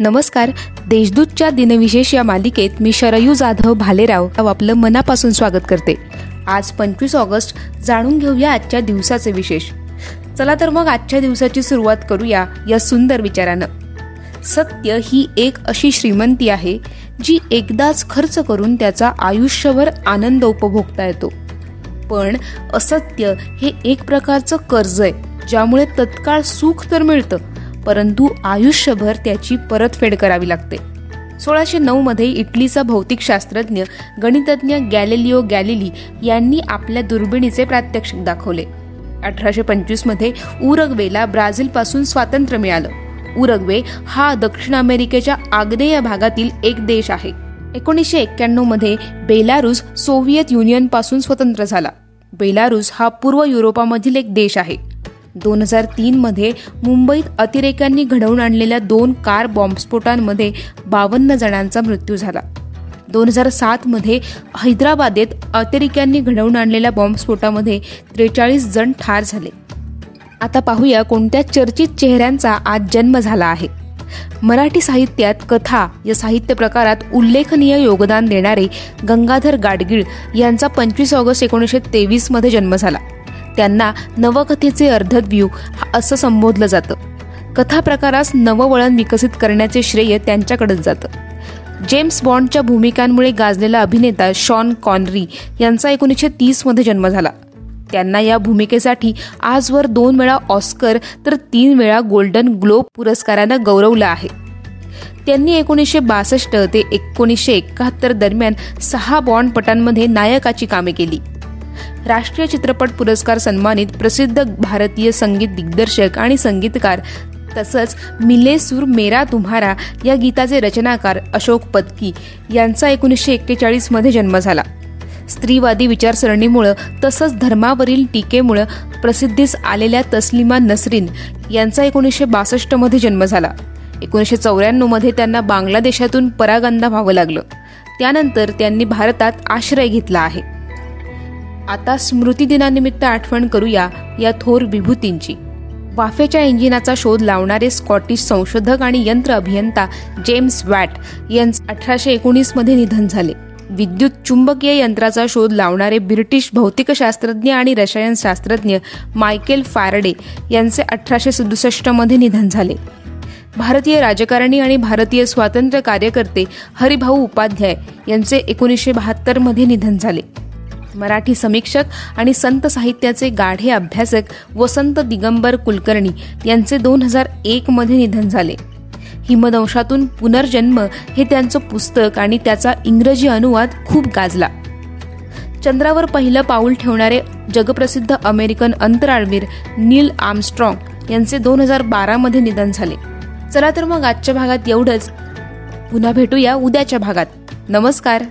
नमस्कार. देशदूतच्या दिनविशेष या मालिकेत मी शरयू जाधव भालेराव आपलं मनापासून स्वागत करते. आज पंचवीस ऑगस्ट. जाणून घेऊया आजच्या दिवसाचे विशेष. चला तर मग आजच्या दिवसाची सुरुवात करूया या सुंदर विचारानं. सत्य ही एक अशी श्रीमंती आहे जी एकदाच खर्च करून त्याचा आयुष्यभर आनंद उपभोगता येतो. पण असत्य हे एक प्रकारचं कर्ज आहे ज्यामुळे तत्काळ सुख तर मिळतं परंतु आयुष्यभर त्याची परतफेड करावी लागते. सोळाशे नऊ मध्ये इटलीचा भौतिकशास्त्रज्ञ गणितज्ञ गॅलिलिओ गॅलिली यांनी आपल्या दुर्बिणीचे प्रात्यक्षिक दाखवले. अठराशे पंचवीसमध्ये उरग्वेला ब्राझीलपासून स्वातंत्र्य मिळालं. उरग्वे हा दक्षिण अमेरिकेच्या आग्नेय भागातील एक देश आहे. एकोणीसशे एक्क्याण्णवमध्ये बेलारूस सोव्हिएत युनियनपासून स्वतंत्र झाला. बेलारूस हा पूर्व युरोपामधील एक देश आहे. दोन हजार तीनमध्ये मुंबईत अतिरेक्यांनी घडवून आणलेल्या दोन कार बॉम्बस्फोटांमध्ये बावन्न जणांचा मृत्यू झाला. दोन हजार सातमध्ये हैदराबादेत अतिरेक्यांनी घडवून आणलेल्या बॉम्बस्फोटामध्ये त्रेचाळीस जण ठार झाले. आता पाहूया कोणत्या चर्चित चेहऱ्यांचा आज जन्म झाला आहे. मराठी साहित्यात कथा या साहित्य प्रकारात उल्लेखनीय योगदान देणारे गंगाधर गाडगीळ यांचा पंचवीस ऑगस्ट एकोणीसशे तेवीसमध्ये जन्म झाला. त्यांना नवकथेचे अर्धद्व्यू असं संबोधलं जातं. कथा प्रकारास नववळण विकसित करण्याचे श्रेय त्यांच्याकडेच जातं. जेम्स बॉन्डच्या भूमिकांमुळे गाजलेला अभिनेता शॉन कॉनरी यांचा एकोणीसशे तीसमध्ये जन्म झाला. त्यांना या भूमिकेसाठी आजवर दोन वेळा ऑस्कर तर तीन वेळा गोल्डन ग्लोब पुरस्कारानं गौरवलं आहे. त्यांनी एकोणीसशे बासष्ट ते एकोणीसशे एकाहत्तर दरम्यान सहा बॉन्डपटांमध्ये नायकाची कामे केली. राष्ट्रीय चित्रपट पुरस्कार सन्मानित प्रसिद्ध भारतीय संगीत दिग्दर्शक आणि संगीतकार तसंच मिले सूर मेरा तुम्हारा या गीताचे रचनाकार अशोक पत्की यांचा एकोणीसशे एक्केचाळीसमध्ये जन्म झाला. स्त्रीवादी विचारसरणीमुळं तसंच धर्मावरील टीकेमुळं प्रसिद्धीस आलेल्या तस्लिमा नसरीन यांचा एकोणीसशे बासष्टमध्ये जन्म झाला. एकोणीसशे चौऱ्याण्णवमध्ये त्यांना बांगलादेशातून परागंदा व्हावं लागलं. त्यानंतर त्यांनी भारतात आश्रय घेतला आहे. आता स्मृती दिनानिमित्त आठवण करूया या थोर विभूतींची. वाफेच्या इंजिनाचा शोध लावणारे स्कॉटिश संशोधक आणि यंत्र अभियंता जेम्स वॅट यांचे अठराशे एकोणीसमध्ये निधन झाले. विद्युत चुंबकीय यंत्राचा शोध लावणारे ब्रिटिश भौतिकशास्त्रज्ञ आणि रसायनशास्त्रज्ञ मायकेल फॅरडे यांचे अठराशे सदुसष्टमध्ये निधन झाले. भारतीय राजकारणी आणि भारतीय स्वातंत्र्य कार्यकर्ते हरिभाऊ उपाध्याय यांचे एकोणीसशे बहात्तरमध्ये निधन झाले. मराठी समीक्षक आणि संत साहित्याचे गाढे अभ्यासक वसंत दिगंबर कुलकर्णी यांचे दोन हजार एक मध्ये निधन झाले. हिमदंशातून पुनर्जन्म हे त्यांचं पुस्तक आणि त्याचा इंग्रजी अनुवाद खूप गाजला. चंद्रावर पहिलं पाऊल ठेवणारे जगप्रसिद्ध अमेरिकन अंतराळवीर नील आर्मस्ट्रॉंग यांचे दोन हजार बारामध्ये निधन झाले. चला तर मग आजच्या भागात एवढंच. पुन्हा भेटूया उद्याच्या भागात. नमस्कार.